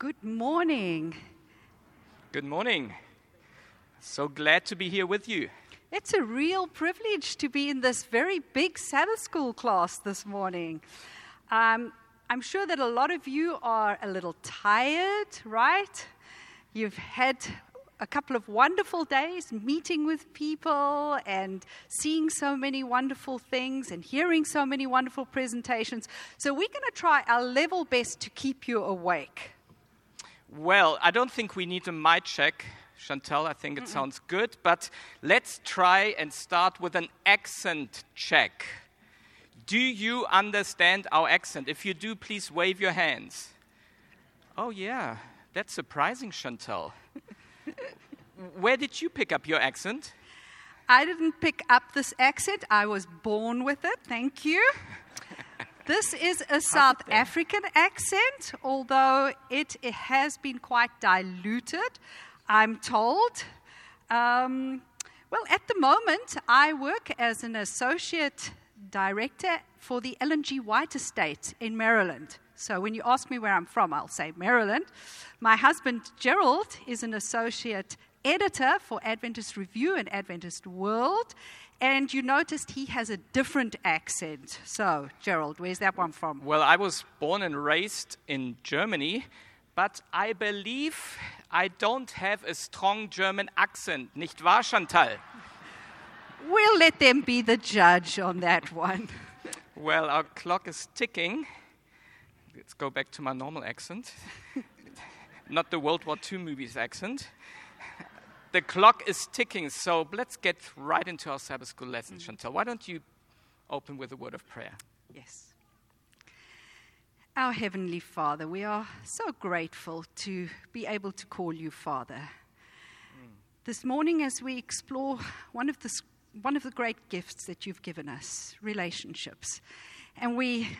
Good morning. Good morning. So glad to be here with you. It's a real privilege to be in this very big Sabbath school class this morning. Um, I'm sure that a lot of you are a little tired, right? You've had a couple of wonderful days meeting with people and seeing so many wonderful things and hearing so many wonderful presentations. So, we're going to try our level best to keep you awake. Well, I don't think we need a mic check, Chantal. I think it Mm-mm. sounds good. But let's try and start with an accent check. Do you understand our accent? If you do, please wave your hands. Oh, yeah, that's surprising, Chantal. Where did you pick up your accent? I didn't pick up this accent. I was born with it. Thank you. This is a South African accent, although it, it, has been quite diluted, I'm told. Um, well, at the moment, I work as an associate director for the Ellen G. White Estate in Maryland. So when you ask me where I'm from, I'll say Maryland. My husband, Gerald, is an associate editor for Adventist Review and Adventist World. And you noticed he has a different accent. So, Gerald, where's that one from? Well, I was born and raised in Germany, but I believe I don't have a strong German accent, nicht wahr, Chantal? We'll let them be the judge on that one. well, our clock is ticking. Let's go back to my normal accent. Not the World War II movies accent the clock is ticking, so let's get right into our Sabbath school lesson, mm-hmm. Chantal. Why don't you open with a word of prayer? Yes. Our Heavenly Father, we are so grateful to be able to call you Father. Mm. This morning, as we explore one of, the, one of the great gifts that you've given us, relationships, and we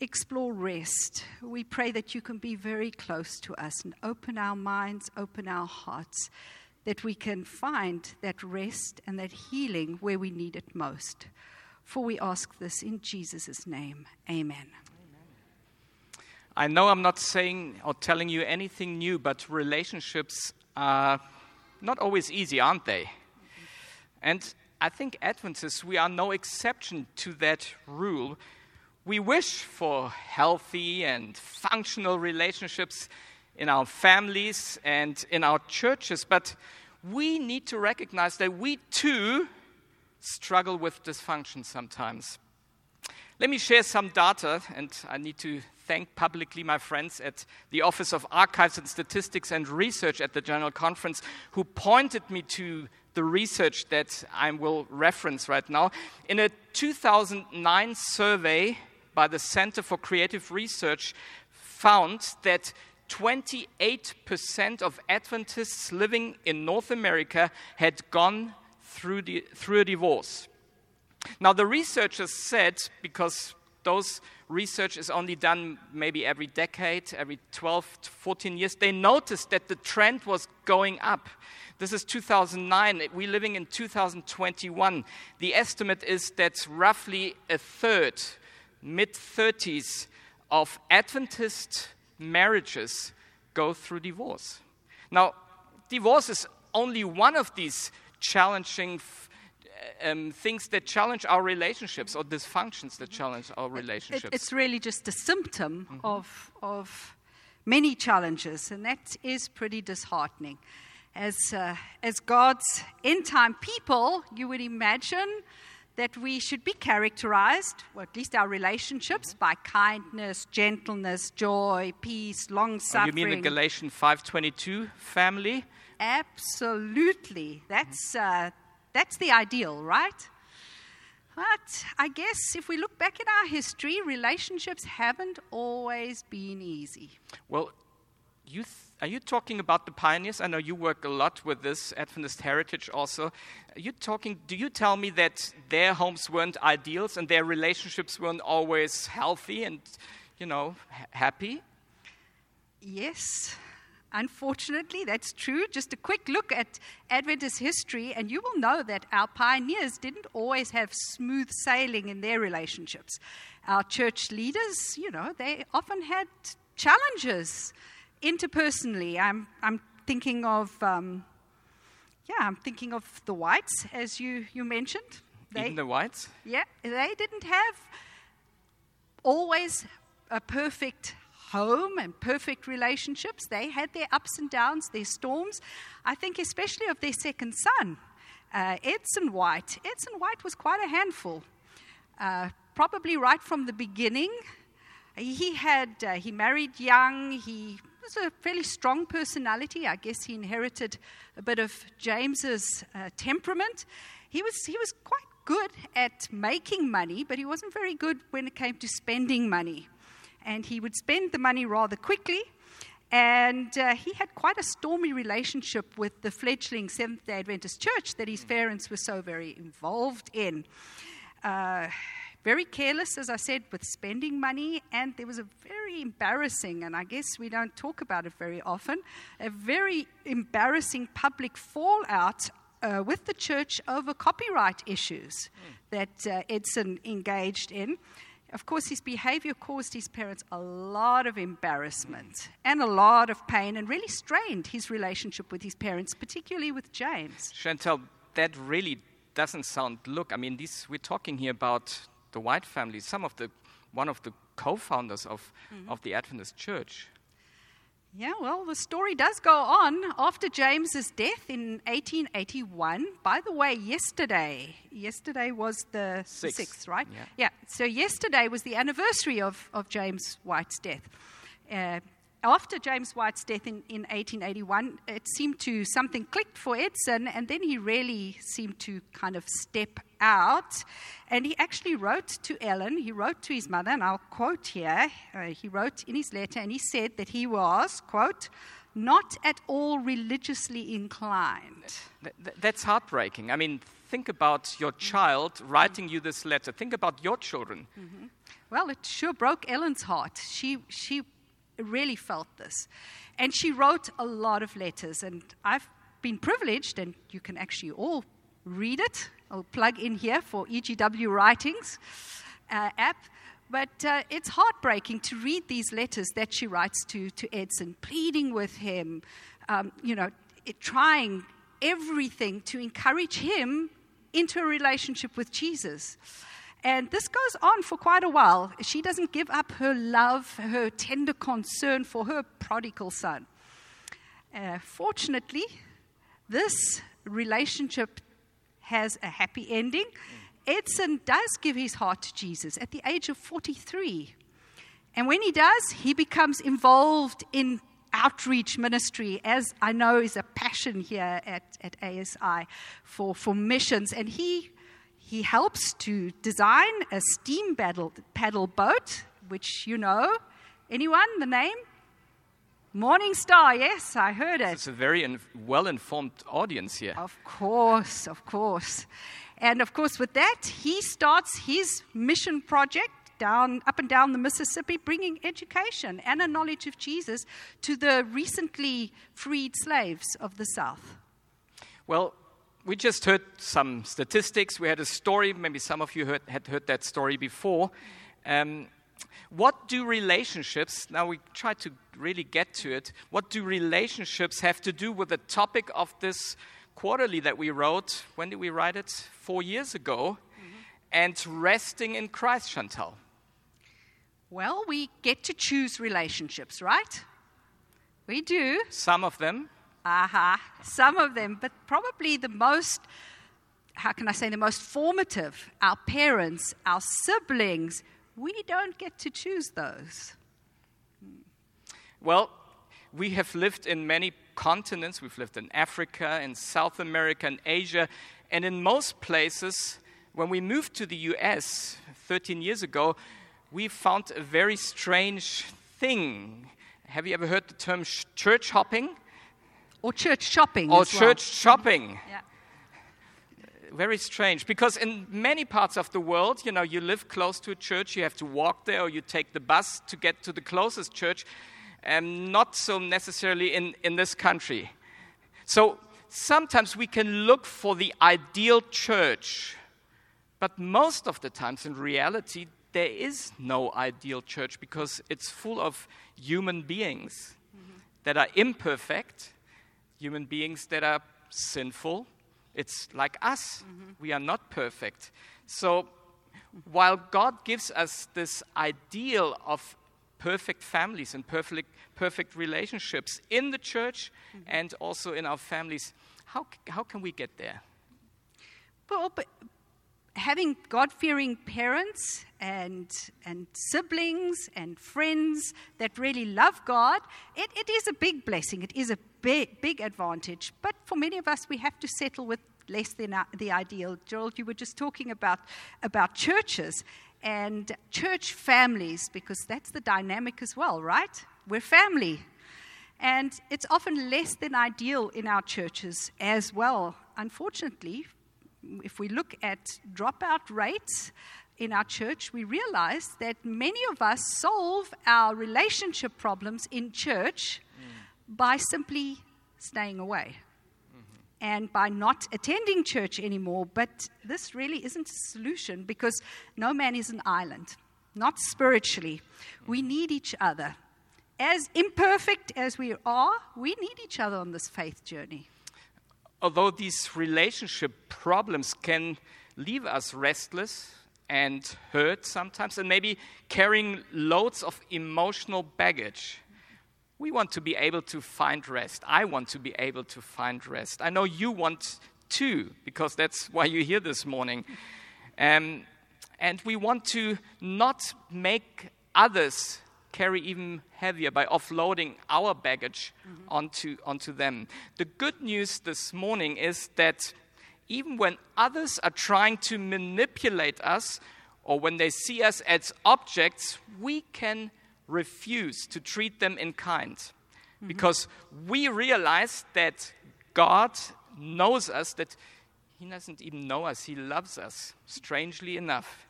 explore rest, we pray that you can be very close to us and open our minds, open our hearts that we can find that rest and that healing where we need it most. For we ask this in Jesus' name. Amen. I know I'm not saying or telling you anything new, but relationships are not always easy, aren't they? And I think Adventists, we are no exception to that rule. We wish for healthy and functional relationships in our families and in our churches, but we need to recognize that we too struggle with dysfunction sometimes. Let me share some data, and I need to thank publicly my friends at the Office of Archives and Statistics and Research at the General Conference who pointed me to the research that I will reference right now. In a 2009 survey by the Center for Creative Research, found that 28% of Adventists living in North America had gone through, the, through a divorce. Now, the researchers said, because those research is only done maybe every decade, every 12 to 14 years, they noticed that the trend was going up. This is 2009. We're living in 2021. The estimate is that roughly a third, mid 30s, of Adventist marriages go through divorce. Now, divorce is only one of these challenging um, things that challenge our relationships or dysfunctions that challenge our relationships. It, it's really just a symptom mm-hmm. of, of many challenges, and that is pretty disheartening. As, uh, as God's end time people, you would imagine that we should be characterized, or at least our relationships, by kindness, gentleness, joy, peace, long suffering. Oh, you mean the Galatians 5:22 family? Absolutely. That's uh, that's the ideal, right? But I guess if we look back at our history, relationships haven't always been easy. Well, you th- are you talking about the pioneers? I know you work a lot with this Adventist heritage also. Are you talking, do you tell me that their homes weren't ideals and their relationships weren't always healthy and, you know, happy? Yes. Unfortunately, that's true. Just a quick look at Adventist history, and you will know that our pioneers didn't always have smooth sailing in their relationships. Our church leaders, you know, they often had challenges interpersonally, I'm, I'm thinking of, um, yeah, I'm thinking of the whites, as you, you mentioned. They, Even the whites? Yeah, they didn't have always a perfect home and perfect relationships. They had their ups and downs, their storms. I think, especially of their second son, uh, Edson White. Edson White was quite a handful, uh, probably right from the beginning. He had uh, he married young. He was a fairly strong personality. I guess he inherited a bit of James's uh, temperament. He was he was quite good at making money, but he wasn't very good when it came to spending money. And he would spend the money rather quickly. And uh, he had quite a stormy relationship with the fledgling Seventh day Adventist church that his parents were so very involved in. Uh, very careless, as I said, with spending money, and there was a very embarrassing, and I guess we don't talk about it very often, a very embarrassing public fallout uh, with the church over copyright issues mm. that uh, Edson engaged in. Of course, his behavior caused his parents a lot of embarrassment and a lot of pain and really strained his relationship with his parents, particularly with James. Chantal, that really doesn't sound look. I mean, we're talking here about the White family, some of the, one of the co founders of, mm-hmm. of the Adventist Church. Yeah, well, the story does go on after James's death in 1881. By the way, yesterday, yesterday was the sixth, 6th right? Yeah. yeah. So yesterday was the anniversary of, of James White's death. Uh, after James White's death in, in 1881, it seemed to something clicked for Edson, and then he really seemed to kind of step out. And he actually wrote to Ellen, he wrote to his mother, and I'll quote here. Uh, he wrote in his letter, and he said that he was, quote, not at all religiously inclined. That's heartbreaking. I mean, think about your child writing you this letter. Think about your children. Mm-hmm. Well, it sure broke Ellen's heart. She, she really felt this. And she wrote a lot of letters, and I've been privileged, and you can actually all read it. I'll plug in here for EGW Writings uh, app. But uh, it's heartbreaking to read these letters that she writes to, to Edson, pleading with him, um, you know, it, trying everything to encourage him into a relationship with Jesus. And this goes on for quite a while. She doesn't give up her love, her tender concern for her prodigal son. Uh, fortunately, this relationship has a happy ending. Edson does give his heart to Jesus at the age of 43. And when he does, he becomes involved in outreach ministry, as I know is a passion here at, at ASI for, for missions. And he he helps to design a steam paddle, paddle boat, which you know. Anyone, the name? Morning Star, yes, I heard it. It's a very in- well informed audience here. Of course, of course. And of course, with that, he starts his mission project down, up and down the Mississippi, bringing education and a knowledge of Jesus to the recently freed slaves of the South. Well, we just heard some statistics. We had a story. Maybe some of you heard, had heard that story before. Um, what do relationships, now we try to really get to it, what do relationships have to do with the topic of this quarterly that we wrote? When did we write it? Four years ago. Mm-hmm. And resting in Christ, Chantal. Well, we get to choose relationships, right? We do. Some of them. Aha, uh-huh. some of them, but probably the most, how can I say, the most formative, our parents, our siblings, we don't get to choose those. Well, we have lived in many continents. We've lived in Africa, in South America, in Asia, and in most places, when we moved to the US 13 years ago, we found a very strange thing. Have you ever heard the term church hopping? Or church shopping. Or church well. shopping. Yeah. Very strange because in many parts of the world, you know, you live close to a church, you have to walk there, or you take the bus to get to the closest church, and not so necessarily in, in this country. So sometimes we can look for the ideal church, but most of the times in reality, there is no ideal church because it's full of human beings mm-hmm. that are imperfect, human beings that are sinful. It's like us. Mm-hmm. We are not perfect. So while God gives us this ideal of perfect families and perfect, perfect relationships in the church mm-hmm. and also in our families, how, how can we get there? Well, but having God fearing parents and, and siblings and friends that really love God, it, it is a big blessing. It is a big, big advantage. But for many of us, we have to settle with less than the ideal. Gerald, you were just talking about, about churches and church families, because that's the dynamic as well, right? We're family. And it's often less than ideal in our churches as well, unfortunately, if we look at dropout rates in our church, we realize that many of us solve our relationship problems in church mm. by simply staying away mm-hmm. and by not attending church anymore. But this really isn't a solution because no man is an island, not spiritually. We mm-hmm. need each other. As imperfect as we are, we need each other on this faith journey although these relationship problems can leave us restless and hurt sometimes, and maybe carrying loads of emotional baggage, we want to be able to find rest. I want to be able to find rest. I know you want to, because that's why you're here this morning. Um, and we want to not make others carry even heavier by offloading our baggage mm-hmm. onto, onto them. The good news this morning is that even when others are trying to manipulate us or when they see us as objects, we can refuse to treat them in kind mm-hmm. because we realize that God knows us, that He doesn't even know us, He loves us, strangely enough,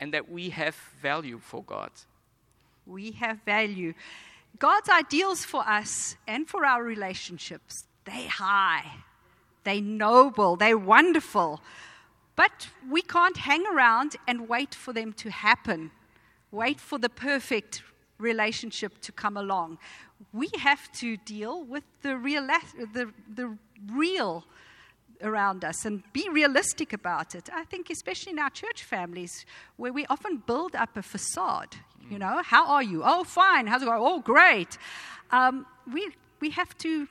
and that we have value for God we have value. God's ideals for us and for our relationships, they high, they noble, they wonderful. But we can't hang around and wait for them to happen. Wait for the perfect relationship to come along. We have to deal with the real, the, the real around us and be realistic about it. I think, especially in our church families, where we often build up a facade. You mm. know, how are you? Oh, fine. How's it going? Oh, great. Um, we, we have to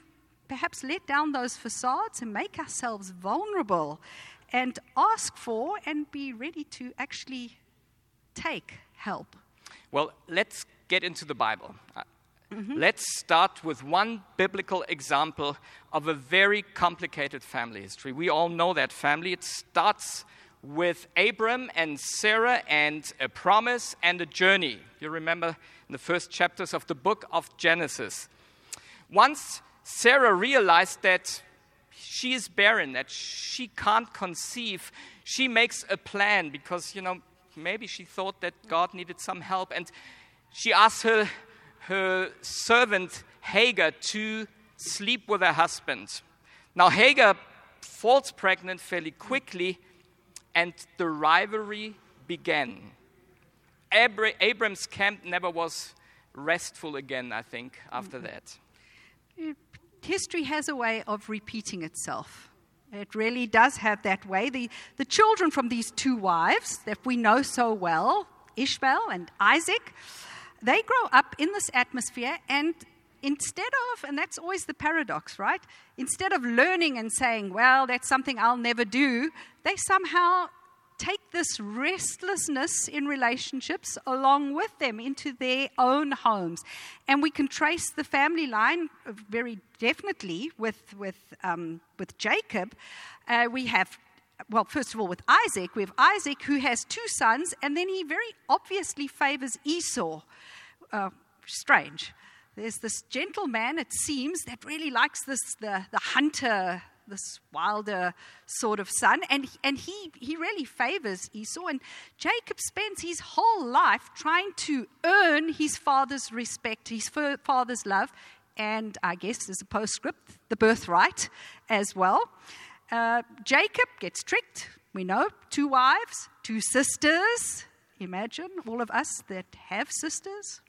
perhaps let down those facades and make ourselves vulnerable and ask for and be ready to actually take help. Well, let's get into the Bible. Mm-hmm. Let's start with one biblical example of a very complicated family history. We all know that family. It starts with Abram and Sarah and a promise and a journey. You remember in the first chapters of the book of Genesis. Once Sarah realized that she is barren, that she can't conceive, she makes a plan because, you know, maybe she thought that God needed some help and she asks her her servant Hagar to sleep with her husband. Now, Hagar falls pregnant fairly quickly, and the rivalry began. Abra- Abram's camp never was restful again, I think, after that. History has a way of repeating itself. It really does have that way. The, the children from these two wives that we know so well, Ishmael and Isaac, they grow up in this atmosphere and instead of, and that's always the paradox, right? Instead of learning and saying, well, that's something I'll never do, they somehow take this restlessness in relationships along with them into their own homes. And we can trace the family line very definitely with, with, um, with Jacob. Uh, we have well, first of all, with Isaac, we have Isaac who has two sons, and then he very obviously favors Esau. Uh, strange. There's this gentleman, it seems, that really likes this, the, the hunter, this wilder sort of son, and, and he, he really favors Esau. And Jacob spends his whole life trying to earn his father's respect, his father's love, and I guess as a postscript, the birthright as well. Uh, Jacob gets tricked. We know two wives, two sisters. Imagine all of us that have sisters.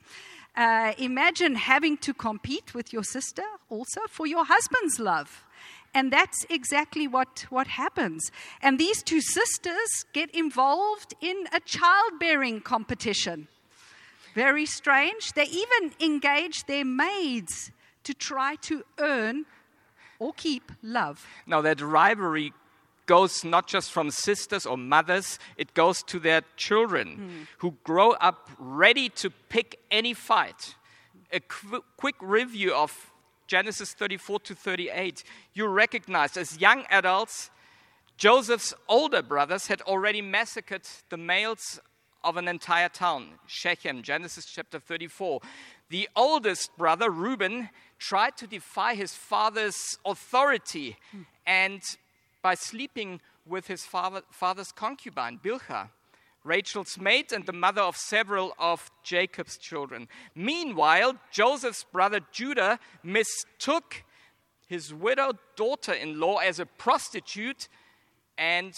Uh, imagine having to compete with your sister also for your husband's love. And that's exactly what, what happens. And these two sisters get involved in a childbearing competition. Very strange. They even engage their maids to try to earn or keep love. Now, that rivalry goes not just from sisters or mothers, it goes to their children hmm. who grow up ready to pick any fight. A qu- quick review of Genesis 34 to 38. You recognize as young adults, Joseph's older brothers had already massacred the males of an entire town, Shechem, Genesis chapter 34. The oldest brother, Reuben, tried to defy his father's authority hmm. and by sleeping with his father, father's concubine, Bilhah, Rachel's maid and the mother of several of Jacob's children. Meanwhile, Joseph's brother Judah mistook his widowed daughter in law as a prostitute and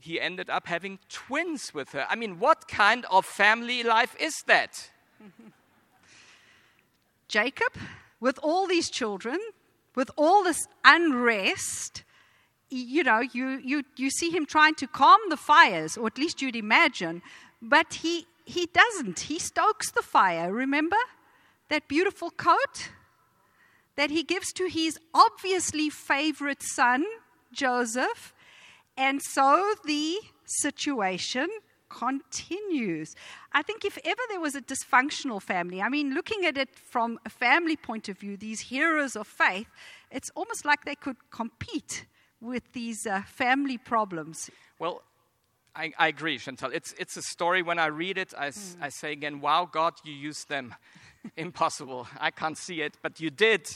he ended up having twins with her. I mean, what kind of family life is that? Jacob, with all these children, with all this unrest, you know, you, you, you see him trying to calm the fires, or at least you'd imagine, but he, he doesn't. He stokes the fire. Remember that beautiful coat that he gives to his obviously favorite son, Joseph? And so the situation continues. I think if ever there was a dysfunctional family, I mean, looking at it from a family point of view, these heroes of faith, it's almost like they could compete with these uh, family problems. Well, I, I, agree, Chantal. It's, it's a story. When I read it, I, mm. I say again, wow, God, you used them. Impossible. I can't see it, but you did.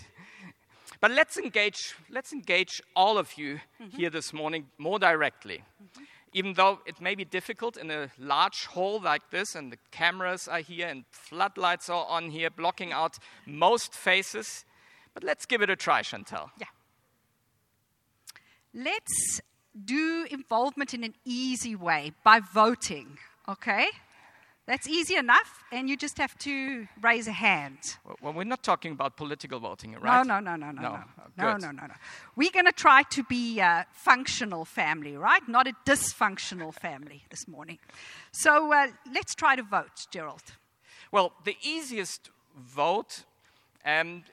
But let's engage, let's engage all of you mm-hmm. here this morning more directly. Mm-hmm even though it may be difficult in a large hall like this, and the cameras are here and floodlights are on here, blocking out most faces. But let's give it a try, Chantal. Yeah. Let's do involvement in an easy way by voting, okay? That's easy enough, and you just have to raise a hand. Well, we're not talking about political voting, right? No, no, no, no, no, no, no, no, no, no, no. We're going to try to be a functional family, right? Not a dysfunctional family this morning. So uh, let's try to vote, Gerald. Well, the easiest vote, um,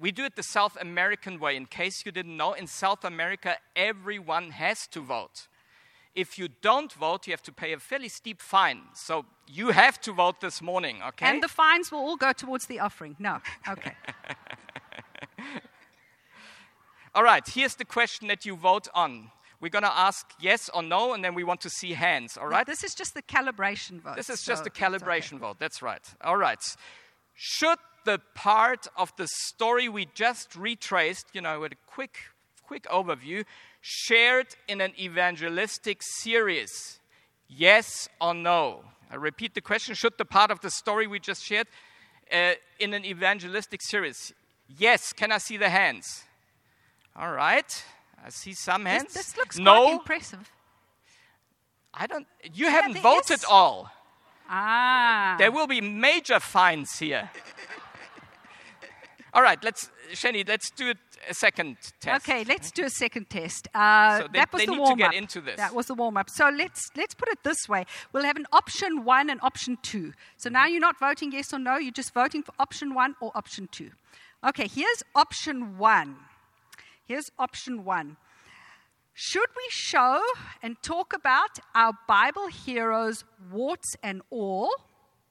we do it the South American way. In case you didn't know, in South America, everyone has to vote if you don't vote, you have to pay a fairly steep fine. So you have to vote this morning, okay? And the fines will all go towards the offering. No, okay. all right, here's the question that you vote on. We're going to ask yes or no, and then we want to see hands, all right? This is just the calibration vote. This is so just a calibration okay. vote, that's right. All right. Should the part of the story we just retraced, you know, with a quick, quick overview, shared in an evangelistic series? Yes or no? I repeat the question Should the part of the story we just shared uh, in an evangelistic series? Yes. Can I see the hands? All right. I see some hands. This, this looks no. quite impressive. I don't. You yeah, haven't voted is. all. Ah. There will be major fines here. All right. Let's, Shani. Let's do it a second test. Okay, let's do a second test. Uh, so they, that was the warm up. That was the warm up. So let's let's put it this way: we'll have an option one and option two. So now you're not voting yes or no; you're just voting for option one or option two. Okay, here's option one. Here's option one. Should we show and talk about our Bible heroes, warts and all?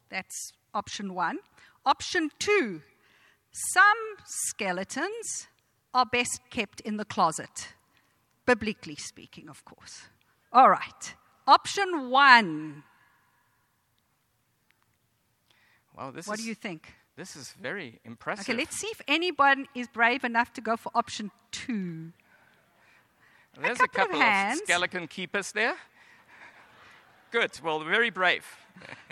That's option one. Option two, some skeletons are best kept in the closet, biblically speaking, of course. All right. Option one. Well, this what is, do you think? This is very impressive. Okay, let's see if anyone is brave enough to go for option two. There's a couple, a couple of, of skeleton keepers there. Good. Well, very brave.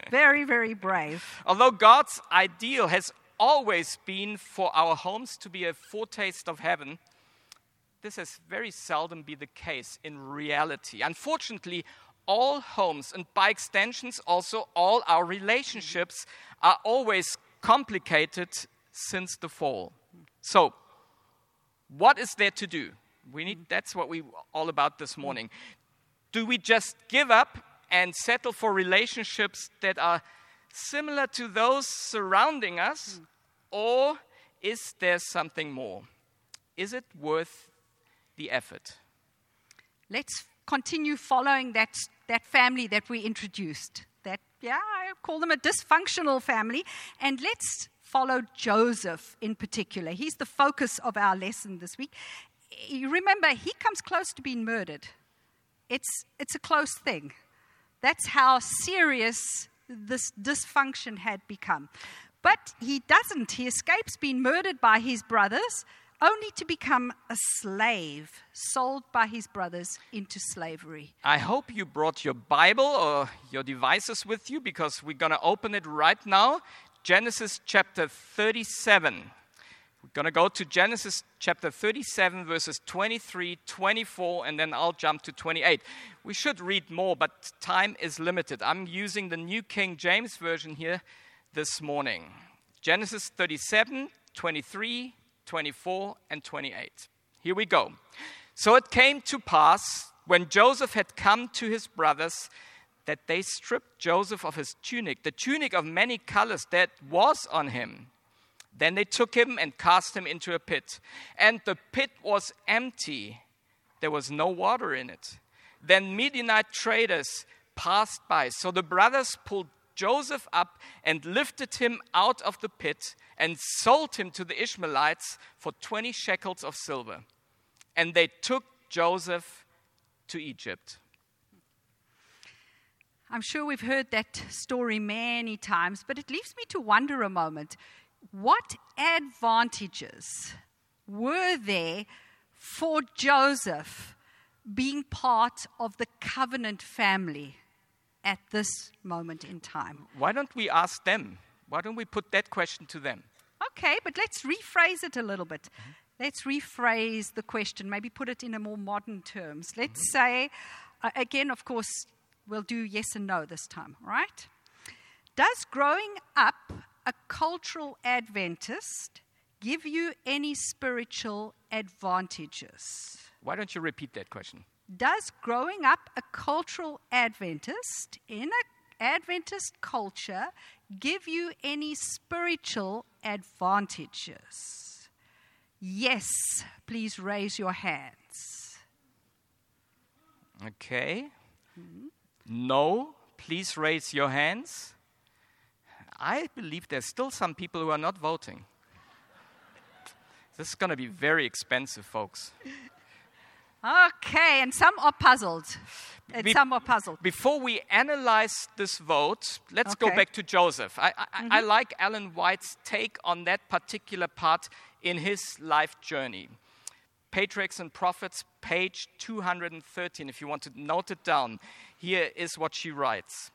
very, very brave. Although God's ideal has always been for our homes to be a foretaste of heaven, this has very seldom been the case in reality. Unfortunately, all homes, and by extensions, also all our relationships, are always complicated since the fall. So, what is there to do? We need, that's what we're all about this morning. Do we just give up and settle for relationships that are similar to those surrounding us, hmm. or is there something more? Is it worth the effort? Let's continue following that, that family that we introduced. That, yeah, I call them a dysfunctional family. And let's follow Joseph in particular. He's the focus of our lesson this week. You remember, he comes close to being murdered. It's, it's a close thing. That's how serious this dysfunction had become. But he doesn't. He escapes being murdered by his brothers, only to become a slave, sold by his brothers into slavery. I hope you brought your Bible or your devices with you because we're going to open it right now. Genesis chapter 37. We're going to go to Genesis chapter 37, verses 23, 24, and then I'll jump to 28. We should read more, but time is limited. I'm using the New King James Version here this morning. Genesis 37, 23, 24, and 28. Here we go. So it came to pass when Joseph had come to his brothers that they stripped Joseph of his tunic, the tunic of many colors that was on him then they took him and cast him into a pit. And the pit was empty, there was no water in it. Then Midianite traders passed by. So the brothers pulled Joseph up and lifted him out of the pit and sold him to the Ishmaelites for 20 shekels of silver. And they took Joseph to Egypt. I'm sure we've heard that story many times, but it leaves me to wonder a moment what advantages were there for Joseph being part of the covenant family at this moment in time? Why don't we ask them? Why don't we put that question to them? Okay, but let's rephrase it a little bit. Mm-hmm. Let's rephrase the question, maybe put it in a more modern terms. Let's mm-hmm. say, uh, again, of course, we'll do yes and no this time, right? Does growing up a cultural Adventist give you any spiritual advantages? Why don't you repeat that question? Does growing up a cultural Adventist in an Adventist culture give you any spiritual advantages? Yes, please raise your hands. Okay. Mm-hmm. No, please raise your hands. I believe there's still some people who are not voting. This is going to be very expensive, folks. Okay, and some are puzzled. And Be- some are puzzled. Before we analyze this vote, let's okay. go back to Joseph. I, I, mm-hmm. I like Ellen White's take on that particular part in his life journey. Patriarchs and Prophets, page 213, if you want to note it down. Here is what she writes.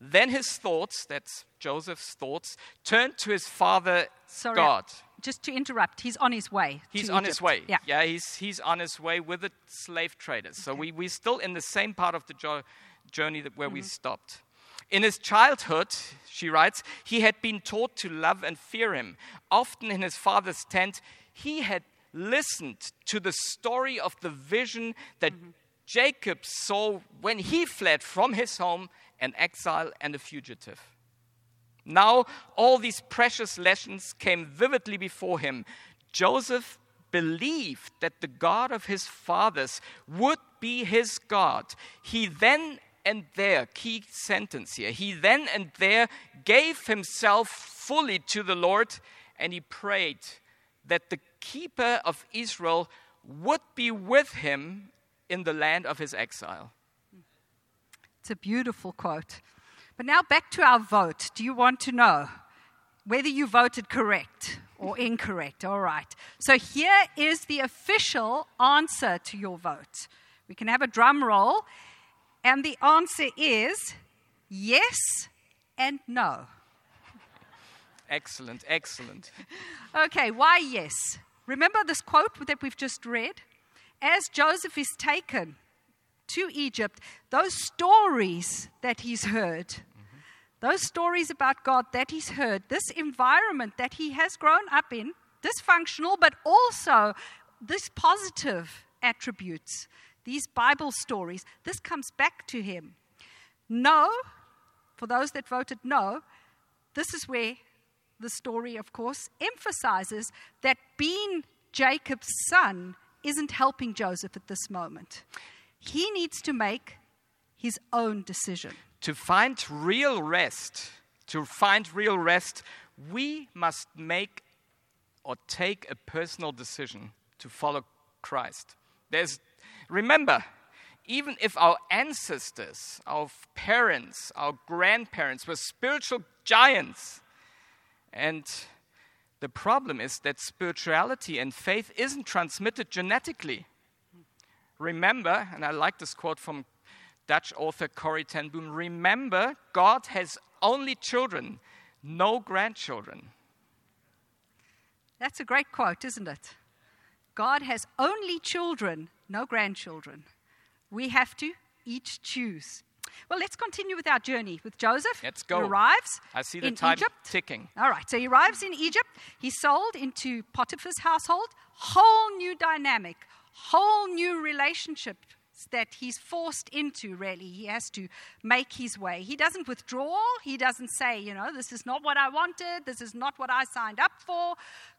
Then his thoughts, that's Joseph's thoughts, turned to his father Sorry, God. Just to interrupt, he's on his way. He's on Egypt. his way. Yeah, yeah he's, he's on his way with the slave traders. Okay. So we, we're still in the same part of the jo- journey that where mm-hmm. we stopped. In his childhood, she writes, he had been taught to love and fear him. Often in his father's tent, he had listened to the story of the vision that mm-hmm. Jacob saw when he fled from his home an exile, and a fugitive. Now, all these precious lessons came vividly before him. Joseph believed that the God of his fathers would be his God. He then and there, key sentence here, he then and there gave himself fully to the Lord and he prayed that the keeper of Israel would be with him in the land of his exile. It's a beautiful quote. But now back to our vote. Do you want to know whether you voted correct or incorrect? All right. So here is the official answer to your vote. We can have a drum roll. And the answer is yes and no. Excellent, excellent. okay, why yes? Remember this quote that we've just read? As Joseph is taken to Egypt, those stories that he's heard, mm-hmm. those stories about God that he's heard, this environment that he has grown up in, dysfunctional, but also this positive attributes, these Bible stories, this comes back to him. No, for those that voted no, this is where the story, of course, emphasizes that being Jacob's son isn't helping Joseph at this moment. He needs to make his own decision. To find real rest, to find real rest, we must make or take a personal decision to follow Christ. There's, remember, even if our ancestors, our parents, our grandparents were spiritual giants, and the problem is that spirituality and faith isn't transmitted genetically. Remember, and I like this quote from Dutch author Corrie ten Boom remember, God has only children, no grandchildren. That's a great quote, isn't it? God has only children, no grandchildren. We have to each choose. Well, let's continue with our journey with Joseph. Let's go. He arrives. I see the in time Egypt. ticking. All right, so he arrives in Egypt. He's sold into Potiphar's household. Whole new dynamic, whole new relationships that he's forced into, really. He has to make his way. He doesn't withdraw. He doesn't say, you know, this is not what I wanted. This is not what I signed up for.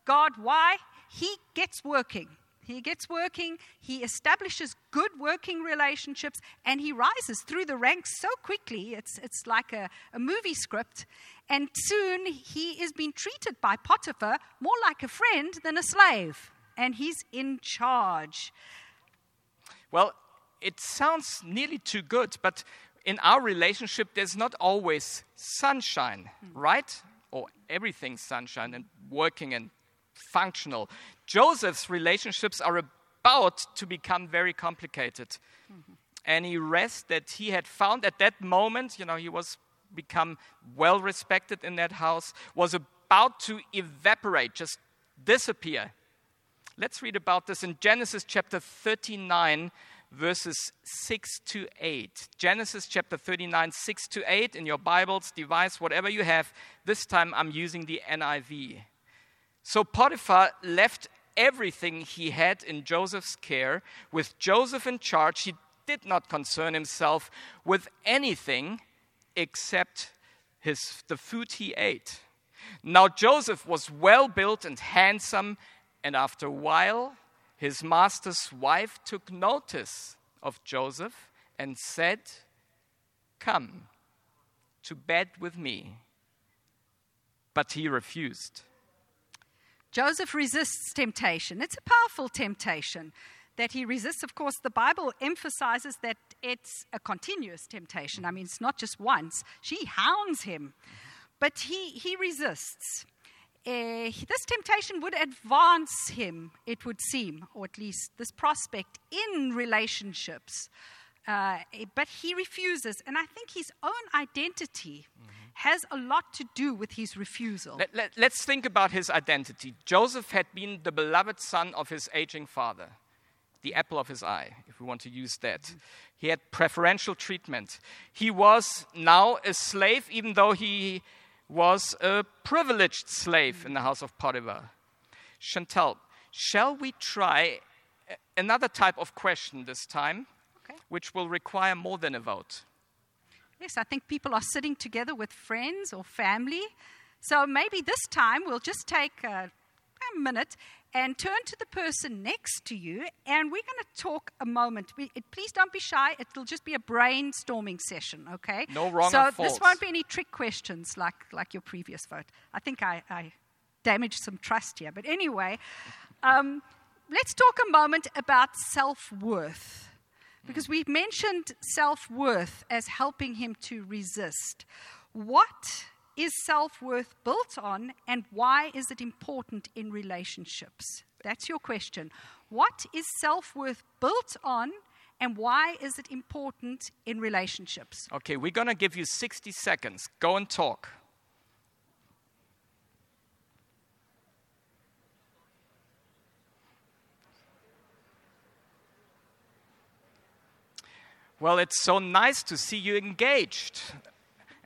God, why? He gets working. He gets working, he establishes good working relationships, and he rises through the ranks so quickly. It's, it's like a, a movie script. And soon he is being treated by Potiphar more like a friend than a slave, and he's in charge. Well, it sounds nearly too good, but in our relationship, there's not always sunshine, mm. right? Or everything sunshine and working and functional. Joseph's relationships are about to become very complicated. Mm-hmm. Any rest that he had found at that moment, you know, he was become well respected in that house, was about to evaporate, just disappear. Let's read about this in Genesis chapter 39, verses 6 to 8. Genesis chapter 39, 6 to 8 in your Bibles, device, whatever you have. This time I'm using the NIV. So Potiphar left everything he had in Joseph's care. With Joseph in charge, he did not concern himself with anything except his, the food he ate. Now Joseph was well built and handsome, and after a while, his master's wife took notice of Joseph and said, Come to bed with me. But he refused. Joseph resists temptation. It's a powerful temptation that he resists. Of course, the Bible emphasizes that it's a continuous temptation. I mean, it's not just once. She hounds him, but he, he resists. Uh, this temptation would advance him, it would seem, or at least this prospect in relationships. Uh, but he refuses, and I think his own identity mm-hmm. has a lot to do with his refusal. Let, us let, think about his identity. Joseph had been the beloved son of his aging father, the apple of his eye, if we want to use that. Mm-hmm. He had preferential treatment. He was now a slave, even though he was a privileged slave in the house of Potiphar. Chantal, shall we try another type of question this time? which will require more than a vote. Yes, I think people are sitting together with friends or family. So maybe this time we'll just take a, a minute and turn to the person next to you, and we're going to talk a moment. We, it, please don't be shy. It'll just be a brainstorming session, okay? No wrong so this won't be any trick questions like, like your previous vote. I think I, I damaged some trust here. But anyway, um, let's talk a moment about self worth. Because we've mentioned self worth as helping him to resist. What is self worth built on, and why is it important in relationships? That's your question. What is self worth built on, and why is it important in relationships? Okay, we're going to give you 60 seconds. Go and talk. Well, it's so nice to see you engaged.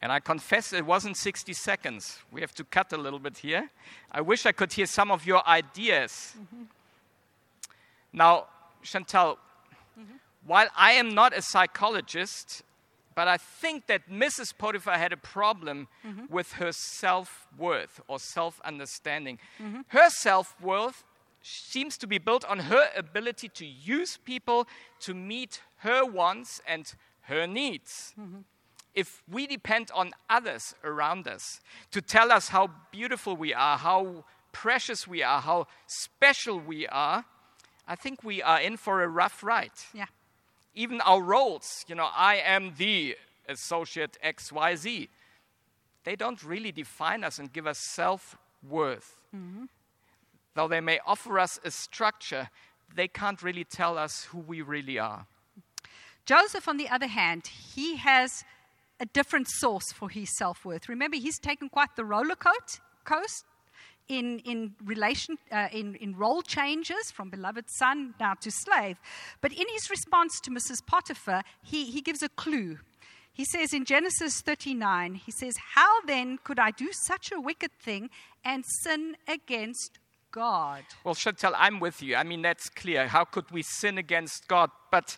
And I confess it wasn't 60 seconds. We have to cut a little bit here. I wish I could hear some of your ideas. Mm-hmm. Now, Chantal, mm-hmm. while I am not a psychologist, but I think that Mrs. Potiphar had a problem mm-hmm. with her self worth or self understanding. Her self worth seems to be built on her ability to use people to meet her wants and her needs. If we depend on others around us to tell us how beautiful we are, how precious we are, how special we are, I think we are in for a rough ride. Yeah. Even our roles, you know, I am the associate XYZ, they don't really define us and give us self worth. Mm-hmm. Though they may offer us a structure, they can't really tell us who we really are. Joseph, on the other hand, he has a different source for his self worth. Remember, he's taken quite the roller coast in, in relation uh, in, in role changes from beloved son now to slave. But in his response to Mrs. Potiphar, he, he gives a clue. He says in Genesis 39, he says, How then could I do such a wicked thing and sin against God? Well, Chantal, I'm with you. I mean, that's clear. How could we sin against God? But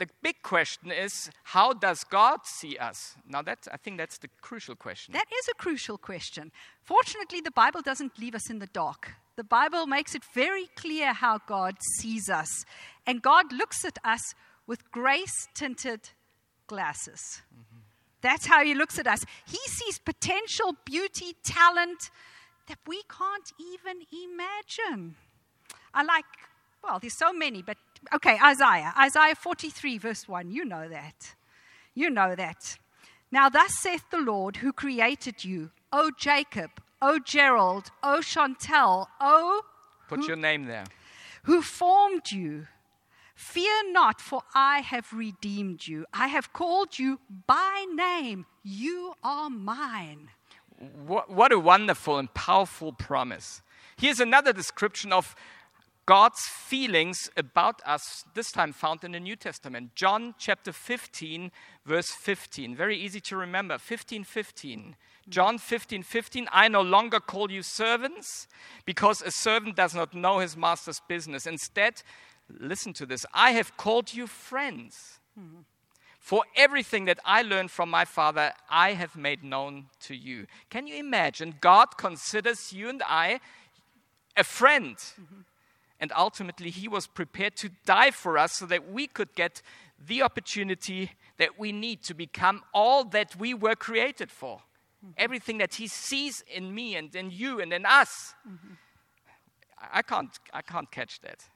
the big question is how does God see us? Now, that, I think that's the crucial question. That is a crucial question. Fortunately, the Bible doesn't leave us in the dark. The Bible makes it very clear how God sees us. And God looks at us with grace tinted glasses. Mm-hmm. That's how He looks at us. He sees potential, beauty, talent that we can't even imagine. I like, well, there's so many, but okay, Isaiah, Isaiah 43, verse 1. You know that. You know that. Now, thus saith the Lord who created you, O Jacob, O Gerald, O Chantal, O. Put who, your name there. Who formed you. Fear not, for I have redeemed you. I have called you by name. You are mine. What, what a wonderful and powerful promise. Here's another description of God's feelings about us, this time found in the New Testament. John chapter 15, verse 15. Very easy to remember. 15, 15. John 15, 15. I no longer call you servants because a servant does not know his master's business. Instead, listen to this I have called you friends. For everything that I learned from my Father, I have made known to you. Can you imagine? God considers you and I a friend. Mm-hmm. And ultimately, he was prepared to die for us so that we could get the opportunity that we need to become all that we were created for. Mm-hmm. Everything that he sees in me and in you and in us. Mm-hmm. I, can't, I can't catch that.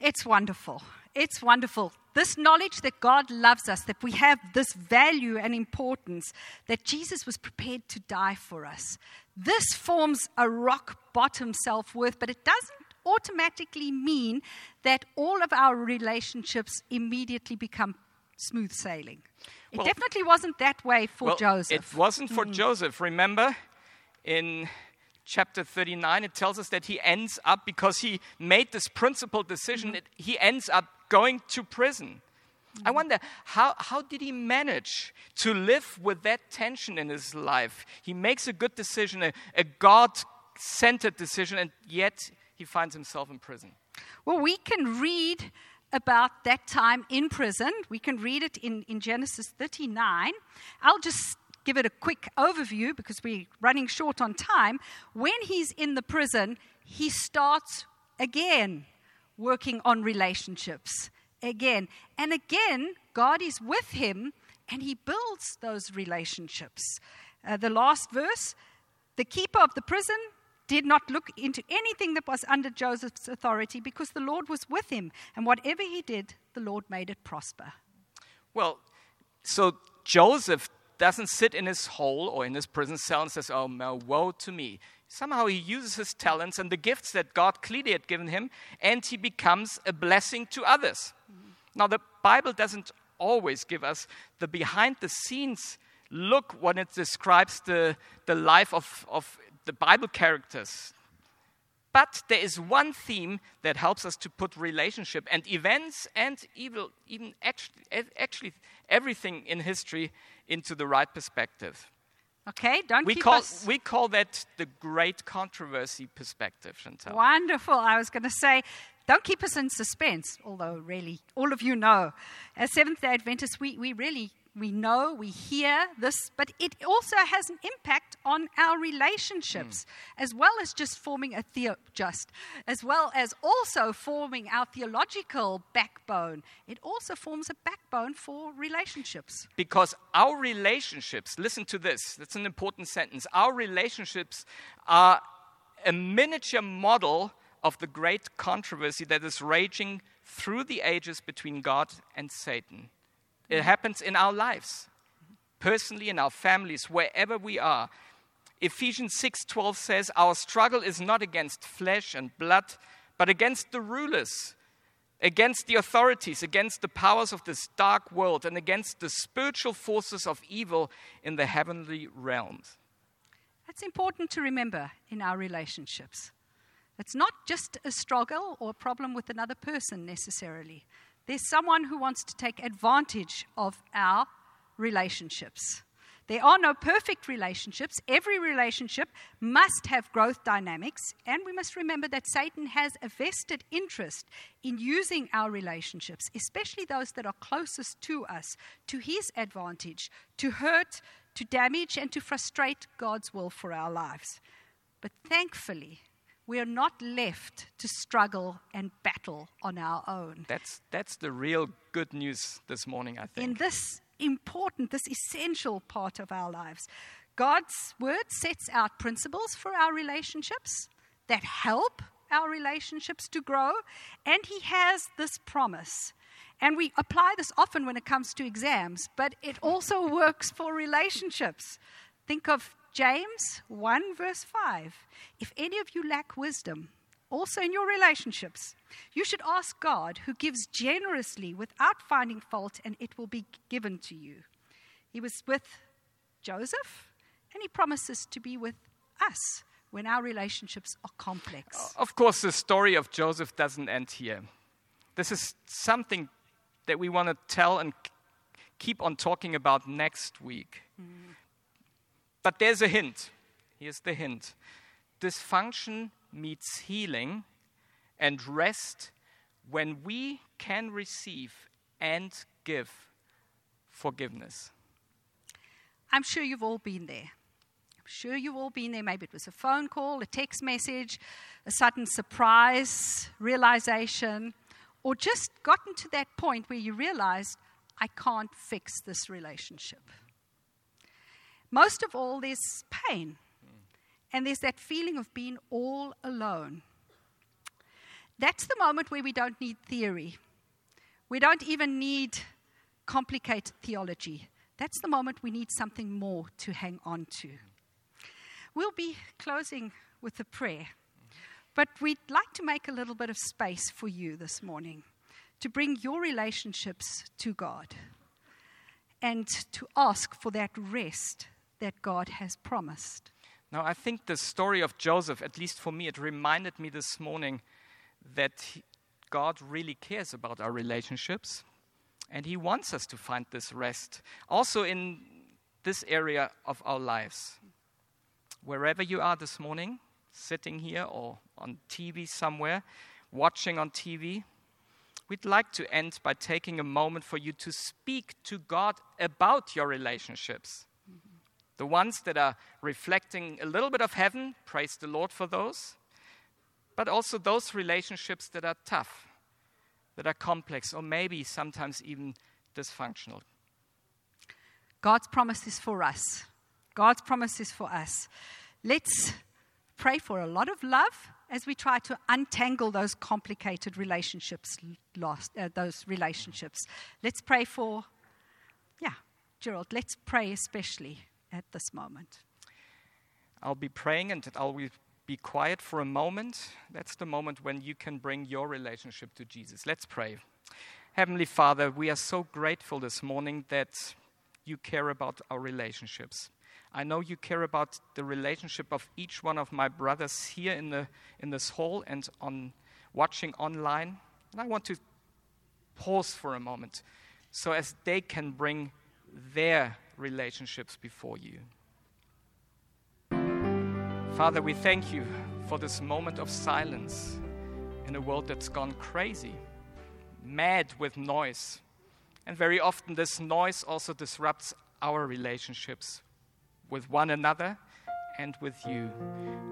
It's wonderful. It's wonderful. This knowledge that God loves us, that we have this value and importance, that Jesus was prepared to die for us. This forms a rock bottom self worth, but it doesn't automatically mean that all of our relationships immediately become smooth sailing. It well, definitely wasn't that way for well, Joseph. It wasn't for mm. Joseph. Remember, in chapter 39, it tells us that he ends up, because he made this principled decision, mm. he ends up going to prison. Mm. I wonder, how, how did he manage to live with that tension in his life? He makes a good decision, a, a God centered decision, and yet he finds himself in prison? Well, we can read about that time in prison. We can read it in, in Genesis 39. I'll just give it a quick overview because we're running short on time. When he's in the prison, he starts again working on relationships. Again. And again, God is with him and he builds those relationships. Uh, the last verse the keeper of the prison did not look into anything that was under Joseph's authority because the Lord was with him. And whatever he did, the Lord made it prosper. Well, so Joseph doesn't sit in his hole or in his prison cell and says, Oh, no, woe to me. Somehow he uses his talents and the gifts that God clearly had given him, and he becomes a blessing to others. Mm-hmm. Now, the Bible doesn't always give us the behind the scenes look when it describes the, the life of, of the Bible characters. But there is one theme that helps us to put relationship and events and evil, even actually, actually everything in history into the right perspective. Okay, don't We keep call, us. we call that the great controversy perspective, Chantal. Wonderful. I was going to say, don't keep us in suspense, although really all of you know. As Seventh day Adventists, we, we really we know, we hear this, but it also has an impact on our relationships, hmm. as well as just forming a theo just, as well as also forming our theological backbone. It also forms a backbone for relationships. Because our relationships, listen to this, that's an important sentence. Our relationships are a miniature model of the great controversy that is raging through the ages between God and Satan. It happens in our lives, personally, in our families, wherever we are. Ephesians 6:12 says, "Our struggle is not against flesh and blood, but against the rulers, against the authorities, against the powers of this dark world, and against the spiritual forces of evil in the heavenly realms." That's important to remember in our relationships. It's not just a struggle or a problem with another person necessarily. There's someone who wants to take advantage of our relationships. There are no perfect relationships. Every relationship must have growth dynamics, and we must remember that Satan has a vested interest in using our relationships, especially those that are closest to us, to his advantage, to hurt, to damage, and to frustrate God's will for our lives. But thankfully, we are not left to struggle and battle on our own. That's, that's the real good news this morning, I think. In this important, this essential part of our lives, God's word sets out principles for our relationships that help our relationships to grow, and He has this promise. And we apply this often when it comes to exams, but it also works for relationships. Think of James 1, verse 5. If any of you lack wisdom, also in your relationships, you should ask God, who gives generously without finding fault, and it will be given to you. He was with Joseph, and he promises to be with us when our relationships are complex. Uh, of course, the story of Joseph doesn't end here. This is something that we want to tell and keep on talking about next week. Mm. But there's a hint. Here's the hint dysfunction meets healing and rest when we can receive and give forgiveness. I'm sure you've all been there. I'm sure you've all been there. Maybe it was a phone call, a text message, a sudden surprise, realization, or just gotten to that point where you realized, I can't fix this relationship. Most of all, there's pain, and there's that feeling of being all alone. That's the moment where we don't need theory. We don't even need complicated theology. That's the moment we need something more to hang on to. We'll be closing with a prayer, but we'd like to make a little bit of space for you this morning to bring your relationships to God and to ask for that rest that God has promised. Now, I think the story of Joseph, at least for me, it reminded me this morning that God really cares about our relationships and He wants us to find this rest also in this area of our lives. Wherever you are this morning, sitting here or on TV somewhere, watching on TV, we'd like to end by taking a moment for you to speak to God about your relationships. The ones that are reflecting a little bit of heaven, praise the Lord for those. But also those relationships that are tough, that are complex, or maybe sometimes even dysfunctional. God's promise is for us. God's promise is for us. Let's pray for a lot of love as we try to untangle those complicated relationships lost uh, those relationships. Let's pray for yeah, Gerald, let's pray especially at this moment. I'll be praying and I'll be quiet for a moment. That's the moment when you can bring your relationship to Jesus. Let's pray. Heavenly Father, we are so grateful this morning that you care about our relationships. I know you care about the relationship of each one of my brothers here in, the, in this hall and on watching online. And I want to pause for a moment so as they can bring their relationships before you. Father, we thank you for this moment of silence in a world that's gone crazy, mad with noise. And very often, this noise also disrupts our relationships with one another and with you.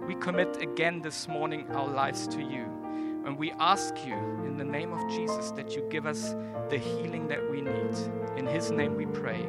We commit again this morning our lives to you. And we ask you in the name of Jesus that you give us the healing that we need. In his name we pray.